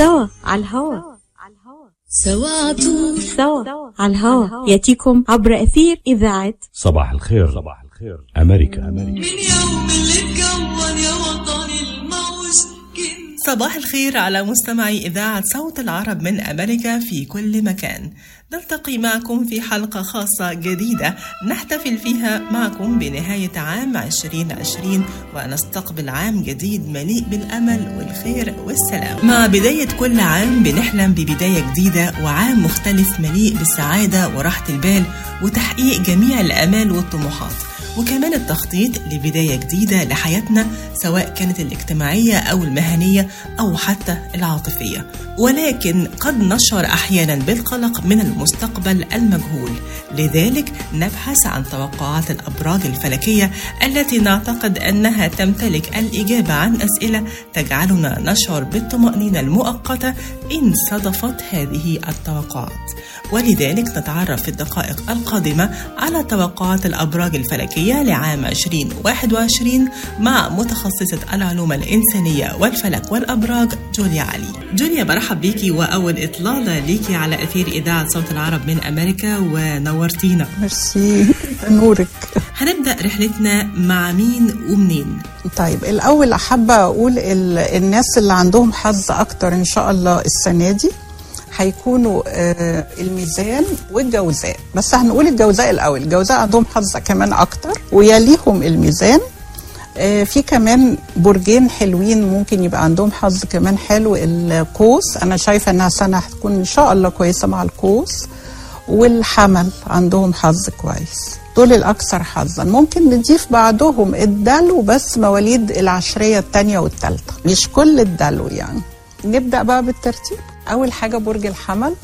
سوا على الهوا. سوا عطول سوا على الهوا. يأتيكم عبر أثير إذاعة صباح الخير. صباح الخير. أمريكا. أمريكا. من يوم اللي اتكون صباح الخير على مستمعي إذاعة صوت العرب من أمريكا في كل مكان. نلتقي معكم في حلقة خاصة جديدة نحتفل فيها معكم بنهاية عام 2020 ونستقبل عام جديد مليء بالأمل والخير والسلام. مع بداية كل عام بنحلم ببداية جديدة وعام مختلف مليء بالسعادة وراحة البال وتحقيق جميع الآمال والطموحات. وكمان التخطيط لبداية جديدة لحياتنا سواء كانت الاجتماعية أو المهنية أو حتى العاطفية. ولكن قد نشعر أحيانا بالقلق من المستقبل المجهول. لذلك نبحث عن توقعات الأبراج الفلكية التي نعتقد أنها تمتلك الإجابة عن أسئلة تجعلنا نشعر بالطمأنينة المؤقتة إن صدفت هذه التوقعات. ولذلك نتعرف في الدقائق القادمة على توقعات الأبراج الفلكية لعام 2021 مع متخصصة العلوم الإنسانية والفلك والأبراج جوليا علي. جوليا برحب بيكي وأول إطلالة ليكي على أثير إذاعة صوت العرب من أمريكا ونورتينا. ميرسي. نورك. هنبدأ رحلتنا مع مين ومنين؟ طيب الأول حابة أقول ال- الناس اللي عندهم حظ أكتر إن شاء الله السنة دي هيكونوا آه، الميزان والجوزاء. بس هنقول الجوزاء الأول. الجوزاء عندهم حظ كمان أكتر ويليهم الميزان. آه، في كمان برجين حلوين ممكن يبقى عندهم حظ كمان حلو القوس. أنا شايفة إنها سنة هتكون إن شاء الله كويسة مع القوس. والحمل عندهم حظ كويس. دول الأكثر حظا. ممكن نضيف بعضهم الدلو بس مواليد العشرية الثانية والثالثة مش كل الدلو يعني. نبدأ بقى بالترتيب. أول حاجة برج الحمل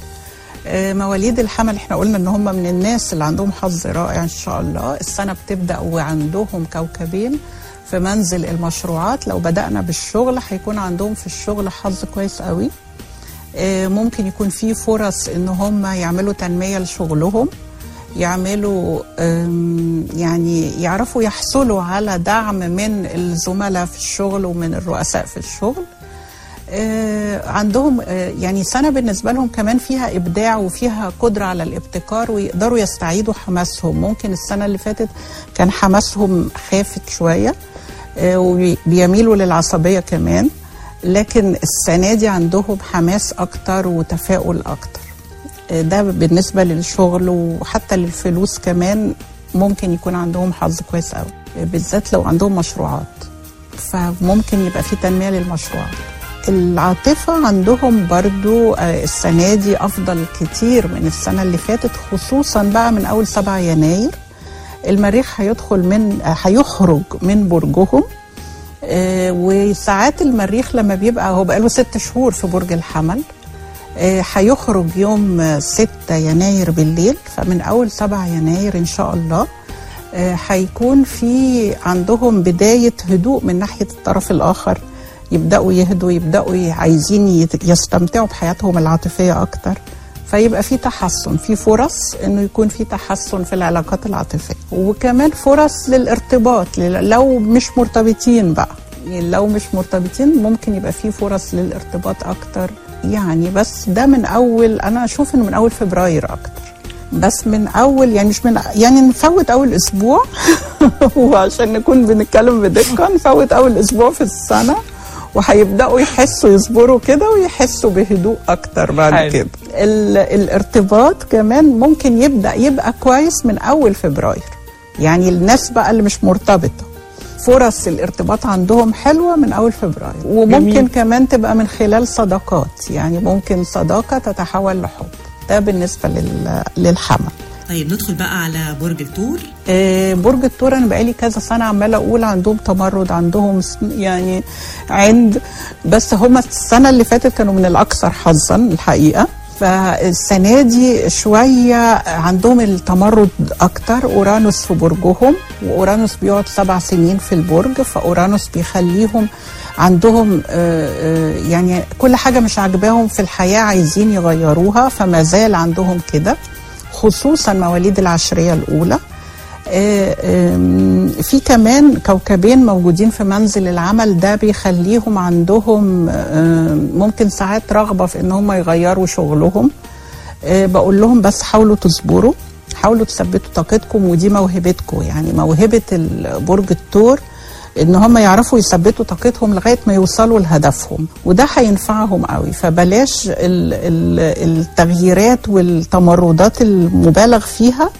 آه، مواليد الحمل إحنا قلنا إن هم من الناس اللي عندهم حظ رائع إن شاء الله. السنة بتبدأ وعندهم كوكبين في منزل المشروعات. لو بدأنا بالشغل هيكون عندهم في الشغل حظ كويس قوي. آه، ممكن يكون في فرص إن هم يعملوا تنمية لشغلهم يعملوا يعني يعرفوا يحصلوا على دعم من الزملاء في الشغل ومن الرؤساء في الشغل. عندهم آه، يعني سنة بالنسبة لهم كمان فيها إبداع وفيها قدرة على الابتكار ويقدروا يستعيدوا حماسهم. ممكن السنة اللي فاتت كان حماسهم خافت شوية آه، وبيميلوا للعصبية كمان لكن السنة دي عندهم حماس أكتر وتفاؤل أكتر. آه، ده بالنسبة للشغل وحتى للفلوس كمان ممكن يكون عندهم حظ كويس قوي آه، بالذات لو عندهم مشروعات. فممكن يبقى في تنمية للمشروعات. العاطفة عندهم برضو آه، السنة دي أفضل كتير من السنة اللي فاتت خصوصا بقى من أول 7 يناير. المريخ هيدخل من آه، هيخرج من برجهم آه، وساعات المريخ لما بيبقى هو بقاله ست شهور في برج الحمل هيخرج يوم آه، 6 يناير بالليل. فمن أول 7 يناير إن شاء الله هيكون في عندهم بداية هدوء من ناحية الطرف الآخر. يبدأوا يهدوا يبدأوا ي- عايزين يستمتعوا بحياتهم العاطفية أكتر. فيبقى في تحسن في فرص إنه يكون في تحسن في العلاقات العاطفية. وكمان فرص للارتباط لل- لو مش مرتبطين بقى. يعني لو مش مرتبطين ممكن يبقى في فرص للارتباط أكتر. يعني بس ده من أول أنا أشوف إنه من أول فبراير أكتر. بس من أول يعني مش من يعني نفوت أول أسبوع. وعشان نكون بنتكلم بدقة نفوت أول أسبوع في السنة. وهيبدأوا يحسوا يصبروا كده ويحسوا بهدوء أكتر بعد حلو. كده. ال- الارتباط كمان ممكن يبدأ يبقى كويس من أول فبراير. يعني الناس بقى اللي مش مرتبطة. فرص الارتباط عندهم حلوة من أول فبراير. وممكن جميل. كمان تبقى من خلال صداقات. يعني ممكن صداقة تتحول لحب. ده بالنسبة لل- للحمل. طيب ندخل بقى على برج الثور آه، برج الثور أنا بقالي كذا سنة عمالة أقول عندهم تمرد عندهم يعني عند بس هم السنة اللي فاتت كانوا من الأكثر حظا الحقيقة. فالسنة دي شوية عندهم التمرد أكتر. أورانوس في برجهم وأورانوس بيقعد سبع سنين في البرج فأورانوس بيخليهم عندهم آه، آه، يعني كل حاجة مش عاجباهم في الحياة عايزين يغيروها فما زال عندهم كده. خصوصا مواليد العشرية الأولى. آه، في كمان كوكبين موجودين في منزل العمل ده بيخليهم عندهم آم، ممكن ساعات رغبة في إن هم يغيروا شغلهم. آه، بقول لهم بس حاولوا تصبروا حاولوا تثبتوا طاقتكم ودي موهبتكم. يعني موهبة ال- برج الثور إن هم يعرفوا يثبتوا طاقتهم لغاية ما يوصلوا لهدفهم وده هينفعهم قوي. فبلاش ال- ال- التغييرات والتمردات المبالغ فيها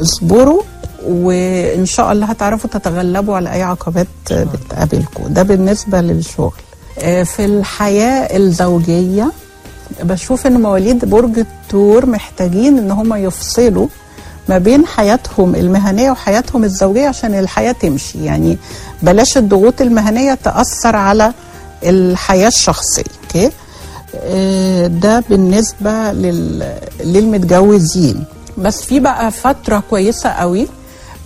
اصبروا وإن شاء الله هتعرفوا تتغلبوا على أي عقبات بتقابلكم. ده بالنسبة للشغل. آه، في الحياة الزوجية بشوف إن مواليد برج الثور محتاجين إن هم يفصلوا ما بين حياتهم المهنية وحياتهم الزوجية عشان الحياة تمشي. يعني بلاش الضغوط المهنية تأثر على الحياة الشخصية أوكي؟ آه، ده بالنسبة لل... للمتجوزين. بس في بقى فترة كويسة قوي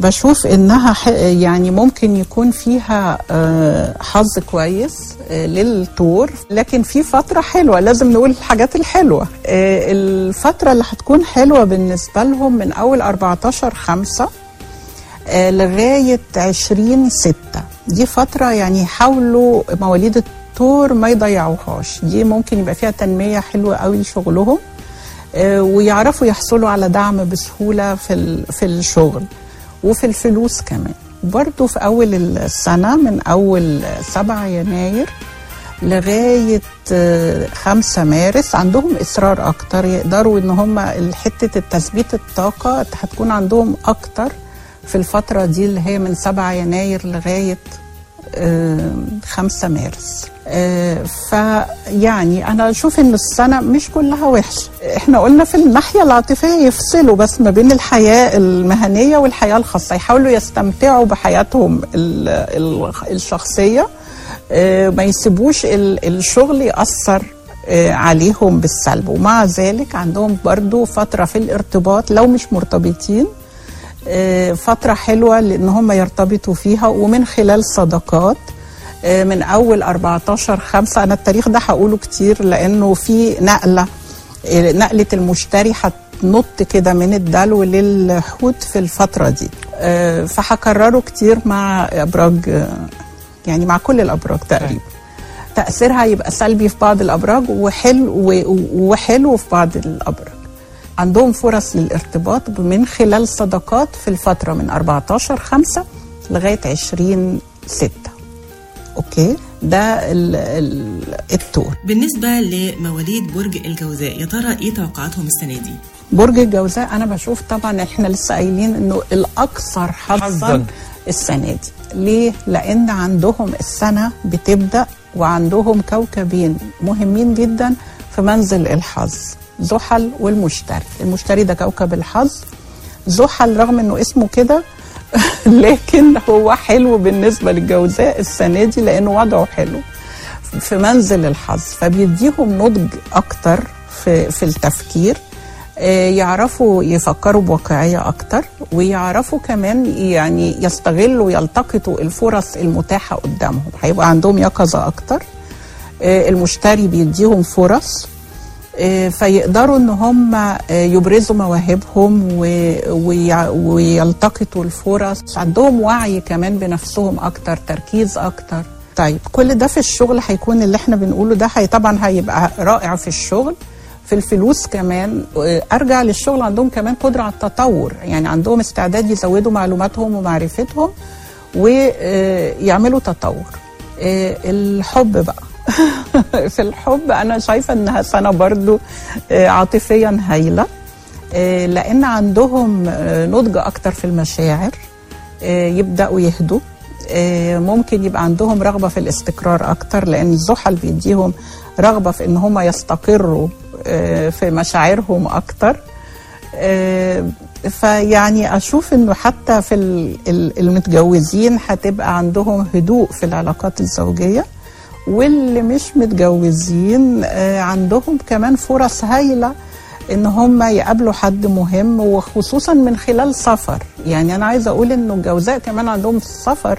بشوف إنها يعني ممكن يكون فيها آه، حظ كويس آه، للطور لكن في فترة حلوة لازم نقول الحاجات الحلوة. آه، الفترة اللي هتكون حلوة بالنسبة لهم من أول 14 خمسة آه، لغاية 20 ستة. دي فترة يعني يحاولوا مواليد الطور ما يضيعوهاش. دي ممكن يبقى فيها تنمية حلوة قوي لشغلهم ويعرفوا يحصلوا على دعم بسهولة في في الشغل. وفي الفلوس كمان. برضو في أول السنة من أول 7 يناير لغاية آه، 5 مارس عندهم إصرار أكتر. يقدروا إن هم حتة التثبيت الطاقة هتكون عندهم أكتر في الفترة دي اللي هي من 7 يناير لغاية آه، 5 مارس. آه، فيعني أنا أشوف إن السنة مش كلها وحشة. إحنا قلنا في الناحية العاطفية يفصلوا بس ما بين الحياة المهنية والحياة الخاصة. يحاولوا يستمتعوا بحياتهم ال- ال- الشخصية. آه، ما يسيبوش ال- الشغل يأثر آه، عليهم بالسلب. ومع ذلك عندهم برضو فترة في الارتباط لو مش مرتبطين. فترة حلوة لأن هم يرتبطوا فيها ومن خلال صداقات آه، من أول 14 خمسة أنا التاريخ ده هقوله كتير لأنه في نقلة آه، نقلة المشتري هتنط كده من الدلو للحوت في الفترة دي. آه، فهكرره كتير مع أبراج آه، يعني مع كل الأبراج تقريبا. تأثيرها يبقى سلبي في بعض الأبراج وحلو وحلو في بعض الأبراج. عندهم فرص للارتباط من خلال صداقات في الفترة من 14 5 لغاية 20 6 okay ده ال ال التور بالنسبة لمواليد برج الجوزاء يا ترى إيه توقعاتهم السنة دي؟ برج الجوزاء أنا بشوف طبعا إحنا لسه قايلين إنه الأكثر حظا حظاً. السنة دي ليه؟ لأن عندهم السنة بتبدأ وعندهم كوكبين مهمين جدا في منزل الحظ زحل والمشتري. المشتري ده كوكب الحظ. زحل رغم إنه اسمه كده لكن هو حلو بالنسبة للجوزاء السنة دي لأنه وضعه حلو في منزل الحظ. فبيديهم نضج أكتر في, في التفكير آه، يعرفوا يفكروا بواقعية أكتر ويعرفوا كمان يعني يستغلوا يلتقطوا الفرص المتاحة قدامهم. هيبقى عندهم يقظة أكتر آه، المشتري بيديهم فرص فيقدروا إن هم آه، يبرزوا مواهبهم ويلتقطوا الفرص. عندهم وعي كمان بنفسهم أكتر تركيز أكتر. طيب كل ده في الشغل هيكون اللي إحنا بنقوله ده هي طبعا هيبقى رائع في الشغل. في الفلوس كمان آه، أرجع للشغل عندهم كمان قدرة على التطور. يعني عندهم استعداد يزودوا معلوماتهم ومعرفتهم ويعملوا تطور. آه، الحب بقى. في الحب أنا شايفة إنها سنة برضو آه، عاطفيا هايلة آه، لأن عندهم آه، نضج أكتر في المشاعر يبدأوا يهدوا ممكن يبقى عندهم رغبة في الاستقرار أكتر لأن الزحل بيديهم رغبة في إن هم يستقروا في مشاعرهم أكتر. فيعني أشوف إنه حتى في ال- ال- المتجوزين هتبقى عندهم هدوء في العلاقات الزوجية. واللي مش متجوزين آه، عندهم كمان فرص هايلة إن هم يقابلوا حد مهم وخصوصا من خلال سفر. يعني أنا عايزة أقول انه الجوزاء كمان عندهم السفر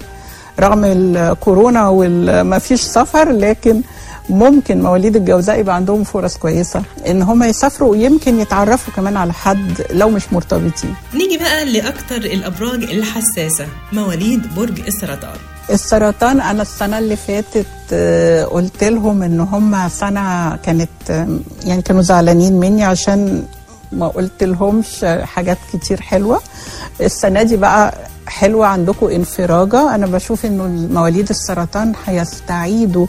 رغم الكورونا وما فيش سفر لكن ممكن مواليد الجوزاء يبقى عندهم فرص كويسة إن هم يسافروا ويمكن يتعرفوا كمان على حد لو مش مرتبطين. نيجي بقى لأكتر الأبراج الحساسة مواليد برج السرطان السرطان أنا السنة اللي فاتت آه، قلت لهم إن هم سنة كانت آه، يعني كانوا زعلانين مني عشان ما قلت لهمش حاجات كتير حلوة. السنة دي بقى حلوة عندكم انفراجة. أنا بشوف إنه مواليد السرطان هيستعيدوا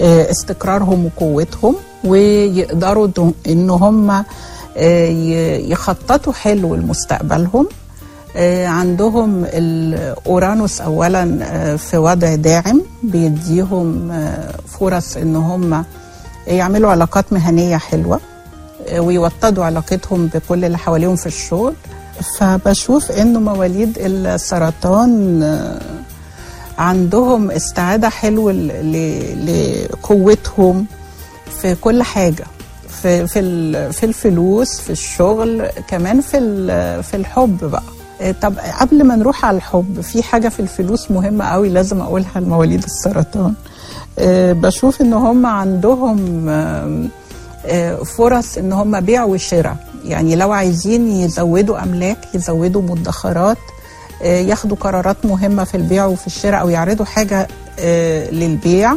آه، استقرارهم وقوتهم ويقدروا إن هم يخططوا حلو لمستقبلهم. عندهم الأورانوس اولا آه، في وضع داعم بيديهم آه، فرص إن هم يعملوا علاقات مهنية حلوة آه، ويوطدوا علاقتهم بكل اللي حواليهم في الشغل. فبشوف انه مواليد السرطان آه، عندهم استعادة حلوة لقوتهم في كل حاجة في في في الفلوس في الشغل كمان في في الحب بقى. طب قبل ما نروح على الحب في حاجة في الفلوس مهمة قوي لازم أقولها لمواليد السرطان. إيه، بشوف إن هم عندهم آه، فرص إن هم بيع وشراء يعني لو عايزين يزودوا أملاك يزودوا مدخرات آه، ياخدوا قرارات مهمة في البيع وفي الشراء أو يعرضوا حاجة آه، للبيع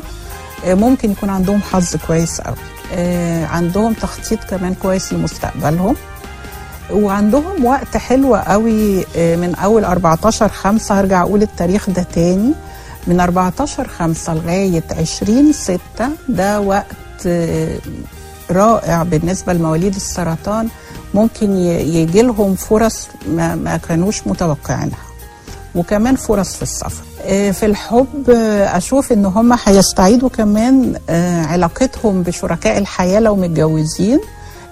آه، ممكن يكون عندهم حظ كويس قوي آه، عندهم تخطيط كمان كويس لمستقبلهم. وعندهم وقت حلو قوي آه، من أول 14 5 هرجع أقول التاريخ ده تاني. من 14 5 لغاية 20 6 ده وقت آه، رائع بالنسبة لمواليد السرطان. ممكن يجي لهم فرص ما, ما كانوش متوقعينها. وكمان فرص في السفر. آه، في الحب أشوف إن هم هيستعيدوا كمان علاقتهم بشركاء الحياة لو متجوزين.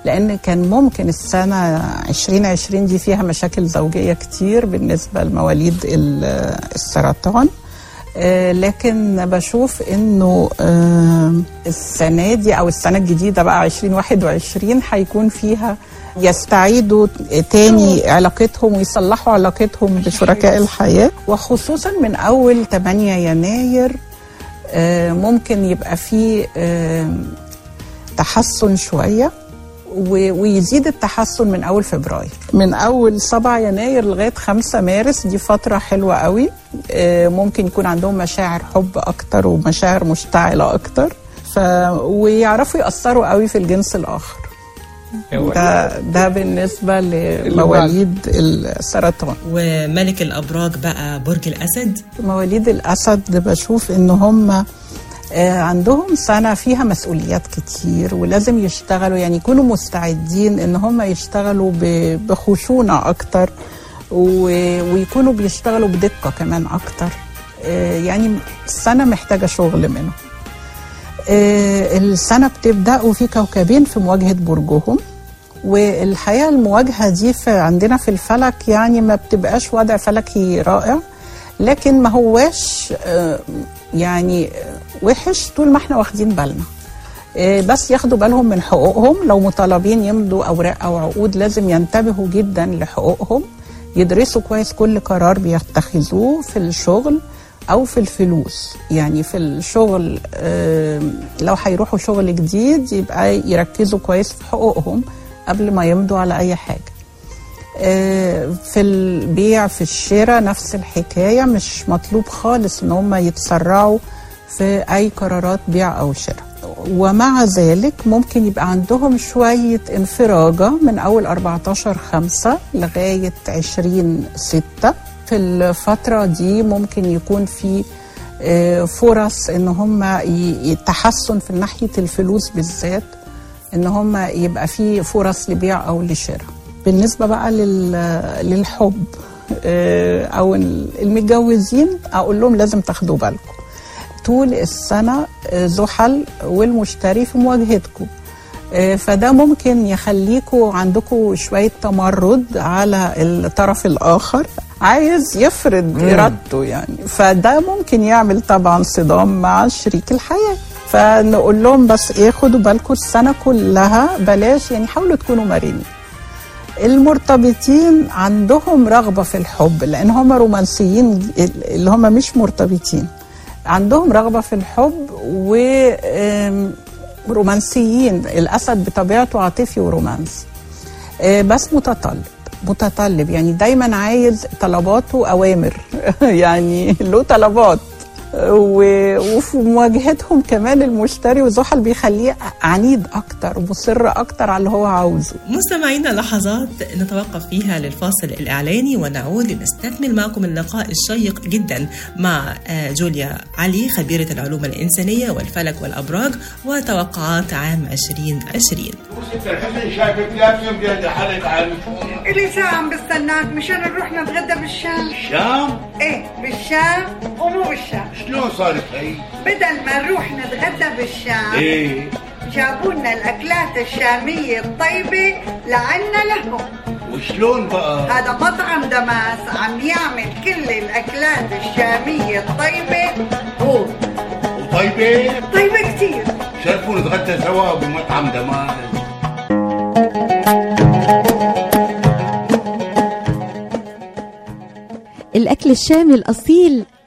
لأن كان ممكن السنة 2020 دي فيها مشاكل زوجية كتير بالنسبة لمواليد ال- السرطان. آه، لكن بشوف إنه آه، السنة دي أو السنة الجديدة بقى 2021 هيكون فيها يستعيدوا تاني علاقتهم ويصلحوا علاقتهم بشركاء الحياة. وخصوصا من أول 8 يناير آه، ممكن يبقى فيه تحسن شوية. ويزيد التحسن من أول فبراير. من أول 7 يناير لغاية 5 مارس دي فترة حلوة قوي. آه، ممكن يكون عندهم مشاعر حب أكتر ومشاعر مشتعلة أكتر. ف ويعرفوا يأثروا قوي في الجنس الآخر. ده ده بالنسبة لمواليد السرطان. وملك الأبراج بقى برج الأسد. مواليد الأسد بشوف إن هم عندهم سنة فيها مسؤوليات كتير ولازم يشتغلوا يعني يكونوا مستعدين إن هم يشتغلوا ب- بخشونة أكتر ويكونوا بيشتغلوا بدقة كمان أكتر. آه، يعني السنة محتاجة شغل منهم. آه، السنة بتبدأ وفي كوكبين في مواجهة برجهم والحقيقة المواجهة دي في عندنا في الفلك يعني ما بتبقاش وضع فلكي رائع لكن ما هواش آه، يعني آه، وحش طول ما إحنا واخدين بالنا. آه، بس ياخدوا بالهم من حقوقهم. لو مطالبين يمضوا أوراق أو عقود لازم ينتبهوا جدا لحقوقهم. يدرسوا كويس كل قرار بيتخذوه في الشغل أو في الفلوس. يعني في الشغل آه، لو هيروحوا شغل جديد يبقى يركزوا كويس في حقوقهم قبل ما يمضوا على أي حاجة. آه، في البيع في الشراء نفس الحكاية مش مطلوب خالص إن هم يتسرعوا في أي قرارات بيع أو شراء. ومع ذلك ممكن يبقى عندهم شوية انفراجة من أول 14 خمسة لغاية 20 ستة. في الفترة دي ممكن يكون في آه، فرص إن هم يتحسن في ناحية الفلوس بالذات إن هم يبقى في فرص لبيع أو لشراء. بالنسبة بقى لل- للحب آه، أو المتجوزين أقول لهم لازم تاخدوا بالكم. طول السنة آه، زحل والمشتري في مواجهتكم. آه، فده ممكن يخليكوا عندكم شوية تمرد على الطرف الآخر عايز يفرض إرادته يعني. فده ممكن يعمل طبعا صدام مع شريك الحياة. فنقول لهم بس إيه خدوا بالكم السنة كلها بلاش يعني حاولوا تكونوا مرنين. المرتبطين عندهم رغبة في الحب لأن هم رومانسيين اللي هم مش مرتبطين. عندهم رغبة في الحب و آم، رومانسيين. الأسد بطبيعته عاطفي ورومانسي. آه، بس متطلب. متطلب. يعني دايما عايز طلباته أوامر. يعني له طلبات. وفي مواجهتهم كمان المشتري وزحل بيخليه عنيد أكتر مصر أكتر على اللي هو عاوزه. مستمعينا لحظات نتوقف فيها للفاصل الإعلاني ونعود لنستكمل معكم اللقاء الشيق جدا مع آه، جوليا علي خبيرة العلوم الإنسانية والفلك والأبراج وتوقعات عام 2020 الحسن شايفك حالك ساعة عم بستناك. مشان نروح نتغدى بالشام. الشام إيه بالشام ومو بالشام. شلون صارت هي؟ بدل ما نروح نتغدى بالشام إيه جابوا لنا الأكلات الشامية الطيبة لعنا لهم وشلون بقى؟ هذا مطعم دماس عم يعمل كل الأكلات الشامية الطيبة هو وطيبة؟ طيبة كتير شرفوا نتغدى سوا بمطعم دمار الأكل الشامي الأصيل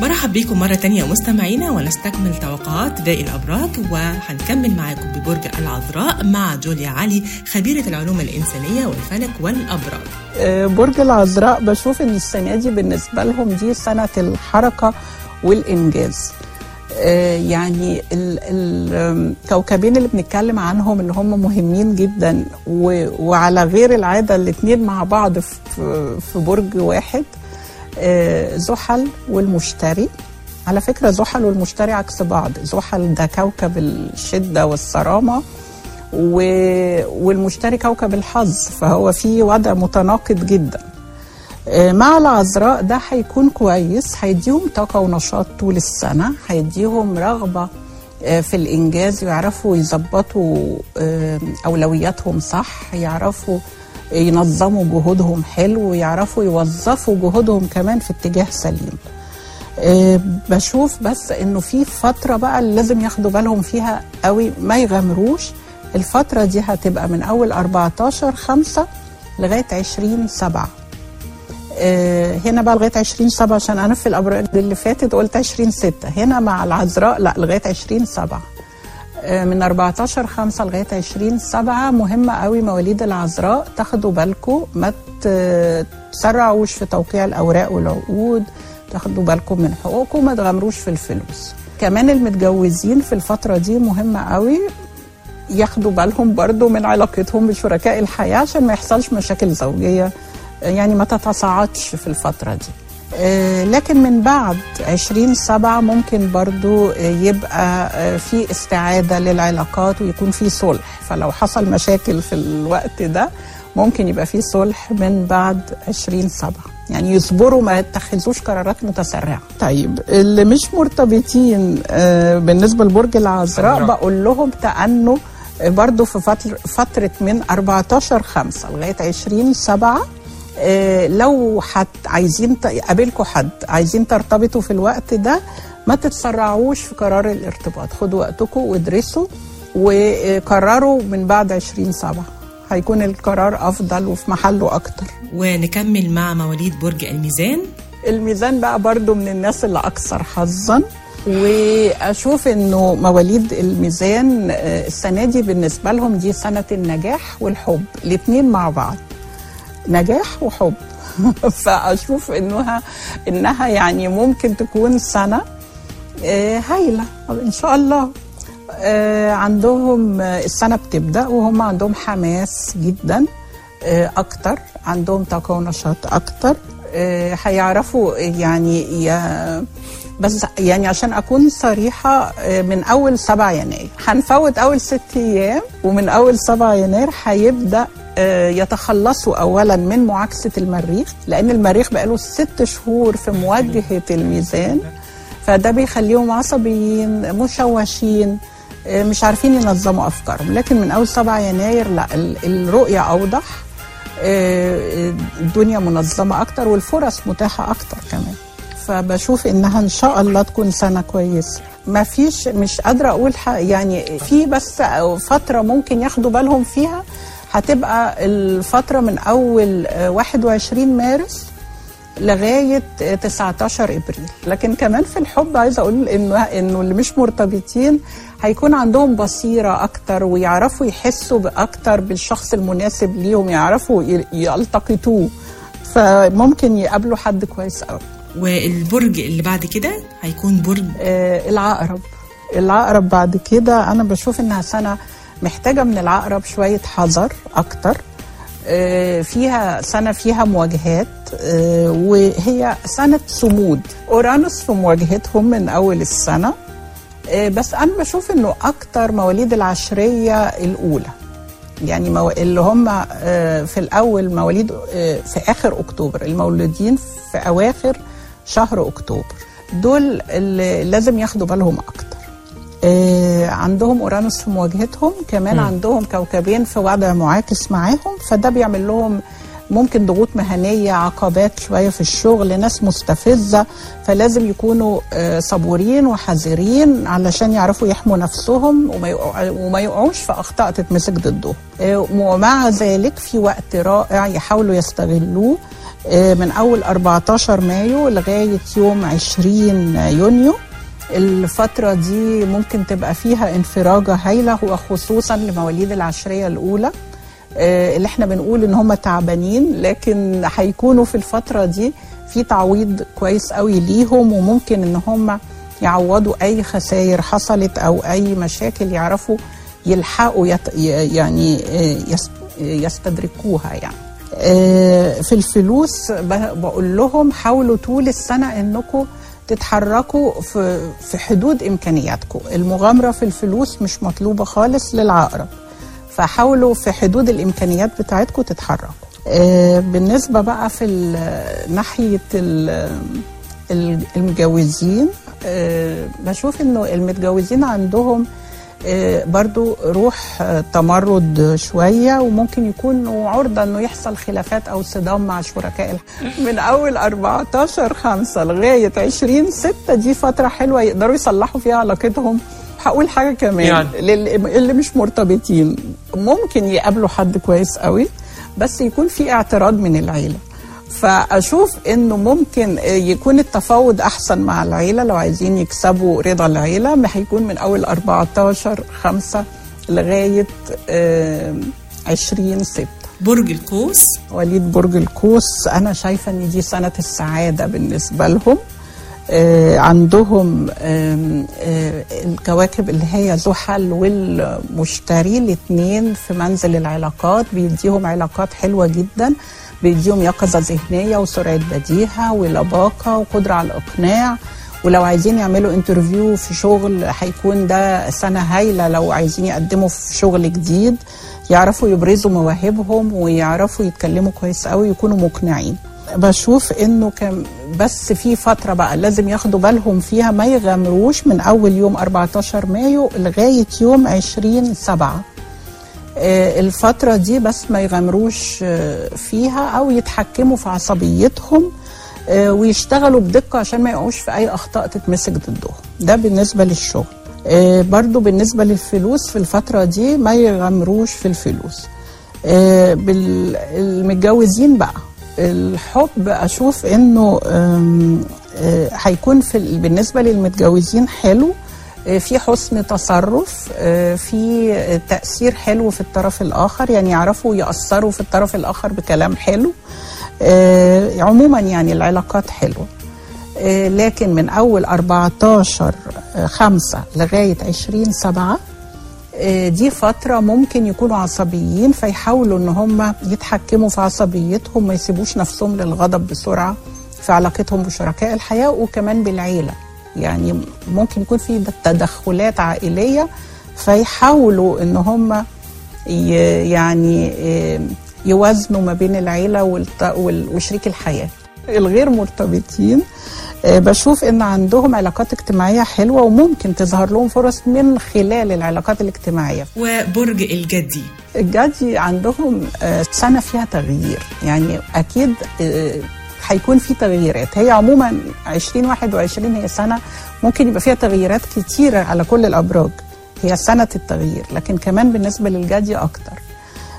3937 248 299 3937 مرحب بكم مرة تانية مستمعينا ونستكمل توقعات باقي الأبراج وهنكمل معاكم ببرج العذراء مع جوليا علي خبيرة العلوم الإنسانية والفلك والأبراج. آه، برج العذراء بشوف إن السنة دي بالنسبة لهم دي سنة الحركة والإنجاز. آه، يعني ال- الكوكبين اللي بنتكلم عنهم إن هم مهمين جدا وعلى غير العادة الاثنين مع بعض في برج واحد. زحل والمشتري. على فكرة زحل والمشتري عكس بعض. زحل ده كوكب الشدة والصرامة و... والمشتري كوكب الحظ فهو في وضع متناقض جدا. آه، مع العذراء ده هيكون كويس هيديهم طاقة ونشاط طول السنة هيديهم رغبة آه، في الإنجاز يعرفوا يظبطوا آه، أولوياتهم صح يعرفوا ينظموا جهودهم حلو ويعرفوا يوظفوا جهودهم كمان في اتجاه سليم. آه، بشوف بس إنه في فترة بقى لازم ياخدوا بالهم فيها قوي ما يغامروش. الفترة دي هتبقى من أول 14 5 لغاية 20 7 آه، هنا بقى لغاية 20 7 عشان أنا في الأبراج اللي فاتت قلت 20 6 هنا مع العذراء لا لغاية 20 7 آه، من 14 5 لغاية 20 7 مهمة قوي مواليد العذراء. تاخدوا بالكم ما تسرعوش في توقيع الأوراق والعقود. تاخدوا بالكم من حقوقكم ما تغامروش في الفلوس. كمان المتجوزين في الفترة دي مهمة قوي. ياخدوا بالهم برضو من علاقتهم بشركاء الحياة عشان ما يحصلش مشاكل زوجية. يعني ما تتصاعدش في الفترة دي. لكن من بعد 20 سبعة ممكن برضو آه، يبقى آه، في استعادة للعلاقات ويكون في صلح. فلو حصل مشاكل في الوقت ده ممكن يبقى في صلح من بعد 20 سبعة. يعني يصبروا ما يتخذوش قرارات متسرعة. طيب اللي مش مرتبطين آه، بالنسبة لبرج العذراء بقول لهم تأنوا آه، برضو في فترة, من 14 5 لغاية 20 سبعة آه، لو حد عايزين قابلكوا حد عايزين ترتبطوا في الوقت ده ما تتسرعوش في قرار الارتباط. خدوا وقتكم وادرسوا وقرروا من بعد 20 سبعة. هيكون القرار أفضل وفي محله أكتر. ونكمل مع مواليد برج الميزان. الميزان بقى برضو من الناس اللي أكثر حظا. وأشوف إنه مواليد الميزان آه، السنة دي بالنسبة لهم دي سنة النجاح والحب. الاثنين مع بعض. نجاح وحب. فأشوف انها إنها يعني ممكن تكون سنة آه، هايلة. إن شاء الله آه، عندهم آه، السنة بتبدأ وهم عندهم حماس جدا أكتر عندهم طاقة ونشاط أكتر هيعرفوا يعني يا بس يعني عشان أكون صريحة من أول 7 يناير. هنفوت أول ست أيام ومن أول 7 يناير هيبدأ يتخلصوا اولا من معاكسة المريخ لأن المريخ بقاله ست شهور في مواجهة الميزان. فده بيخليهم عصبيين مشوشين آه، مش عارفين ينظموا أفكارهم. لكن من أول 7 يناير لا ال- الرؤية أوضح آه، الدنيا منظمة أكتر والفرص متاحة أكتر كمان. فبشوف إنها إن شاء الله تكون سنة كويسة. ما فيش مش قادرة أقول يعني في بس فترة ممكن ياخدوا بالهم فيها هتبقى الفترة من أول آه، 21 مارس لغاية 19 إبريل. لكن كمان في الحب عايزة أقول إنه إنه اللي مش مرتبطين هيكون عندهم بصيرة أكتر ويعرفوا يحسوا بأكتر بالشخص المناسب ليهم يعرفوا يلتقطوه. فممكن يقابلوا حد كويس قوي والبرج اللي بعد كده هيكون برج؟ آه العقرب. العقرب بعد كده أنا بشوف إنها سنة محتاجة من العقرب شوية حذر أكتر. آه، فيها سنة فيها مواجهات آه، وهي سنة صمود. أورانوس في مواجهتهم من أول السنة. آه، بس أنا بشوف إنه أكتر مواليد العشرية الأولى. يعني. اللي هم في الأول مواليد في آخر أكتوبر. المولودين في أواخر شهر أكتوبر. دول اللي لازم ياخدوا بالهم أكتر. آه، عندهم أورانوس في مواجهتهم كمان م. عندهم كوكبين في وضع معاكس معاهم فده بيعمل لهم ممكن ضغوط مهنية عقبات شوية في الشغل ناس مستفزة فلازم يكونوا آه، صبورين وحذرين علشان يعرفوا يحموا نفسهم وما يقع- وما يقعوش في أخطاء تتمسك ضدهم آه، ومع ذلك في وقت رائع يحاولوا يستغلوه آه، من أول 14 مايو لغاية يوم 20 يونيو الفترة دي ممكن تبقى فيها انفراجة هايلة وخصوصا لمواليد العشرية الأولى. آه، اللي إحنا بنقول إن هم تعبانين لكن هيكونوا في الفترة دي في تعويض كويس قوي ليهم وممكن إن هم يعوضوا أي خسائر حصلت أو أي مشاكل يعرفوا يلحقوا يت يعني آه، يس- يستدركوها يعني. آه، في الفلوس بقول لهم حاولوا طول السنة انكم تتحركوا في في حدود إمكانياتكم. المغامرة في الفلوس مش مطلوبة خالص للعقرب. فحاولوا في حدود الإمكانيات بتاعتكم تتحركوا. آه، بالنسبة بقى في ناحية ال- ال- المتجوزين آه، بشوف إنه المتجوزين عندهم برضو روح آه، تمرد شوية وممكن يكونوا عرضة إنه يحصل خلافات أو صدام مع شركاء من أول 14 5 لغاية 20 6 دي فترة حلوة يقدروا يصلحوا فيها علاقتهم. هقول حاجة كمان يعني. للي اللي مش مرتبطين. ممكن يقابلوا حد كويس قوي بس يكون في اعتراض من العيلة. فأشوف إنه ممكن يكون التفاوض أحسن مع العيلة. لو عايزين يكسبوا رضا العيلة ما هيكون من أول 14 5 لغاية آه، 20 6 برج القوس. وليد برج القوس أنا شايفة إن دي سنة السعادة بالنسبة لهم. آه، عندهم آه، الكواكب اللي هي زحل والمشتري الاثنين في منزل العلاقات بيديهم علاقات حلوة جدا. بيديهم يقظة ذهنية وسرعة بديهة ولباقه وقدرة على الإقناع. ولو عايزين يعملوا انترفيو في شغل هيكون ده سنة هايلة. لو عايزين يقدموا في شغل جديد يعرفوا يبرزوا مواهبهم ويعرفوا يتكلموا كويس قوي ويكونوا مقنعين. بشوف إنه كان بس في فترة بقى لازم ياخدوا بالهم فيها ما يغامروش من أول يوم 14 مايو لغاية يوم 20 7 آه، الفترة دي بس ما يغامروش آه، فيها أو يتحكموا في عصبيتهم آه، ويشتغلوا بدقة عشان ما يقعوش في أي أخطاء تتمسك ضدهم. ده بالنسبة للشغل. آه، برضو بالنسبة للفلوس في الفترة دي ما يغامروش في الفلوس. آه، المتجوزين بقى الحب آم، آه، هيكون في ال- بالنسبة للمتجوزين حلو آه، في حسن تصرف آه، في آه، تأثير حلو في الطرف الآخر يعني يعرفوا يأثروا في الطرف الآخر بكلام حلو. آه، عموما يعني العلاقات حلوة. آه، لكن من أول 14 5 لغاية 20 7 آه، دي فترة ممكن يكونوا عصبيين فيحاولوا إن هم يتحكموا في عصبيتهم ما يسيبوش نفسهم للغضب بسرعة في علاقتهم بشركاء الحياة وكمان بالعيلة. يعني ممكن يكون في تدخلات عائلية فيحاولوا إن هم يعني آه، يوازنوا ما بين وال- وشريك الحياة. الغير مرتبطين آه، بشوف إن عندهم علاقات اجتماعية حلوة وممكن تظهر لهم فرص من خلال العلاقات الاجتماعية. وبرج الجدي. الجدي عندهم آه، سنة فيها تغيير. يعني أكيد هيكون في تغييرات. هي عموما 2021 هي سنة ممكن يبقى فيها تغييرات كتيرة على كل الأبراج. هي سنة التغيير لكن كمان بالنسبة للجدي أكتر.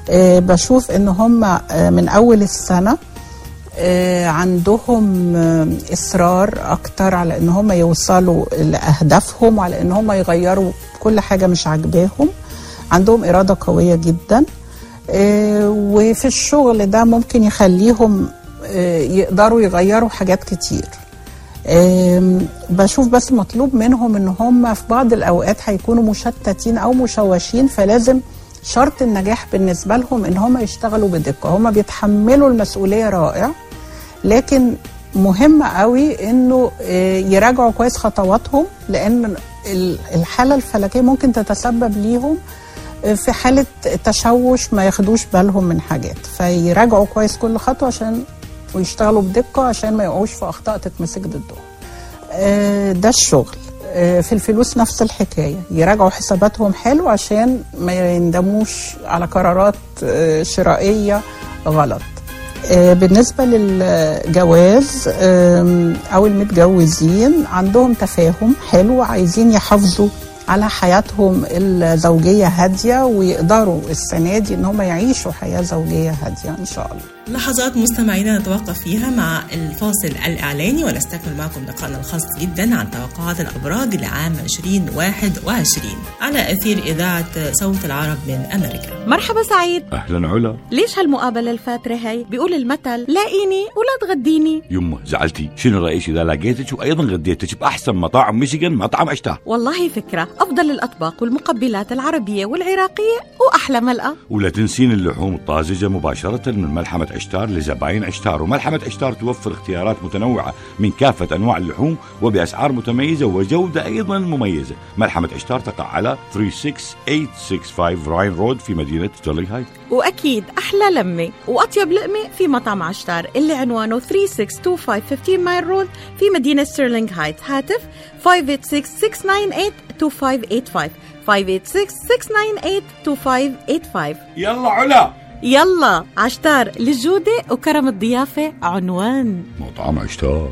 آه، بشوف إن هم آه، من أول السنة آه، عندهم آه، إصرار أكتر على إن هم يوصلوا لأهدافهم وعلى إن هم يغيروا كل حاجة مش عاجباهم. عندهم إرادة قوية جدا. آه، وفي الشغل ده ممكن يخليهم يقدروا يغيروا حاجات كتير. بشوف بس مطلوب منهم إن هم في بعض الأوقات هيكونوا مشتتين أو مشوشين فلازم شرط النجاح بالنسبة لهم إن هم يشتغلوا بدقة. هم بيتحملوا المسؤولية رائع لكن مهم قوي إنه آه، يراجعوا كويس خطواتهم لأن ال- الحالة الفلكية ممكن تتسبب ليهم آه، في حالة تشوش ما ياخدوش بالهم من حاجات. فيراجعوا كويس كل خطوة عشان ويشتغلوا بدقة عشان ما يقعوش في أخطاء تتمسك ضدهم آه، ده الشغل. آه، في الفلوس نفس الحكاية. يراجعوا حساباتهم حلو عشان ما يندموش على قرارات آه، شرائية غلط. بالنسبة للجواز أو المتجوزين عندهم تفاهم حلو عايزين يحافظوا على حياتهم الزوجية هادية ويقدروا السنة دي إن هم يعيشوا حياة زوجية هادية إن شاء الله. لحظات مستمعينا نتوقف فيها مع الفاصل الإعلاني ونستكمل معكم لقاءنا الخاص جدا عن توقعات الأبراج لعام 2021 على أثير إذاعة صوت العرب من أمريكا. مرحبا سعيد. أهلا علا. ليش هالمقابلة الفاترة هي بيقول المثل لاقيني ولا تغديني. يمه زعلتي. شنو رأيك إذا لقيتك وأيضا غديتك بأحسن مطاعم ميشيغان مطعم عشتار والله فكرة. أفضل الأطباق والمقبلات العربية والعراقية وأحلى ملقى ولا تنسين اللحوم الطازجة مباشرة من ملحمة عشتار لزباين عشتار وملحمة عشتار توفر اختيارات متنوعة من كافة أنواع اللحوم وبأسعار متميزة وجودة أيضا مميزة. ملحمة عشتار تقع على 36865 Ryan Road في مدينة ستيرلينغ هايتس وأكيد أحلى لمة وأطيب لقمة في مطعم عشتار اللي عنوانه 3625 Mile Road في مدينة ستيرلينغ هايتس هاتف 586-698-2585 586-698-2585 يلا علا! يلا عشتار للجودة وكرم الضيافة عنوان. مطعم عشتار.